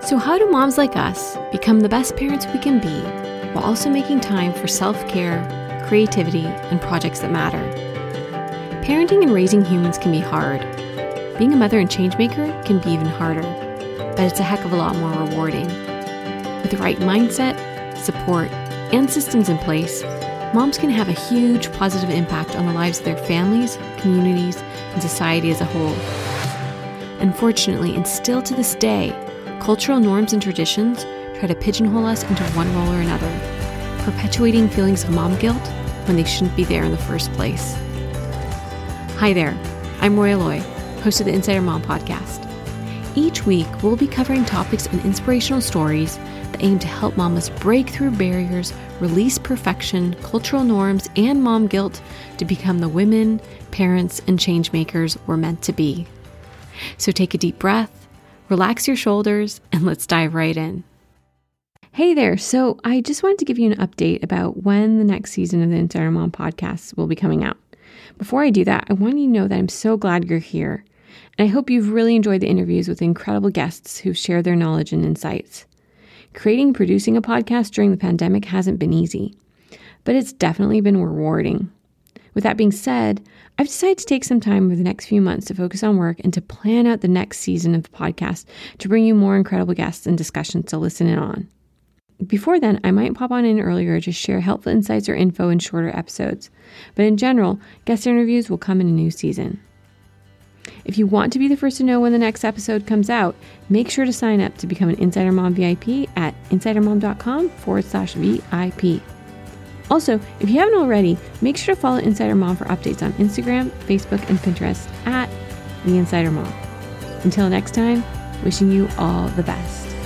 So, how do moms like us become the best parents we can be while also making time for self care, creativity, and projects that matter? Parenting and raising humans can be hard. Being a mother and changemaker can be even harder, but it's a heck of a lot more rewarding. With the right mindset, support, and systems in place, moms can have a huge positive impact on the lives of their families, communities, and society as a whole. Unfortunately, and still to this day, cultural norms and traditions try to pigeonhole us into one role or another, perpetuating feelings of mom guilt when they shouldn't be there in the first place. Hi there, I'm Roya Loy, host of the Insider Mom podcast. Each week, we'll be covering topics and inspirational stories that aim to help mamas break through barriers, release perfection, cultural norms, and mom guilt to become the women, parents, and changemakers we're meant to be. So take a deep breath, relax your shoulders, and let's dive right in. Hey there. So, I just wanted to give you an update about when the next season of the Insider Mom podcast will be coming out. Before I do that, I want you to know that I'm so glad you're here. And I hope you've really enjoyed the interviews with incredible guests who've shared their knowledge and insights. Creating producing a podcast during the pandemic hasn't been easy, but it's definitely been rewarding. With that being said, I've decided to take some time over the next few months to focus on work and to plan out the next season of the podcast to bring you more incredible guests and discussions to listen in on. Before then, I might pop on in earlier to share helpful insights or info in shorter episodes, but in general, guest interviews will come in a new season. If you want to be the first to know when the next episode comes out, make sure to sign up to become an Insider Mom VIP at insidermom.com forward slash VIP. Also, if you haven't already, make sure to follow Insider Mom for updates on Instagram, Facebook, and Pinterest at The Insider Mom. Until next time, wishing you all the best.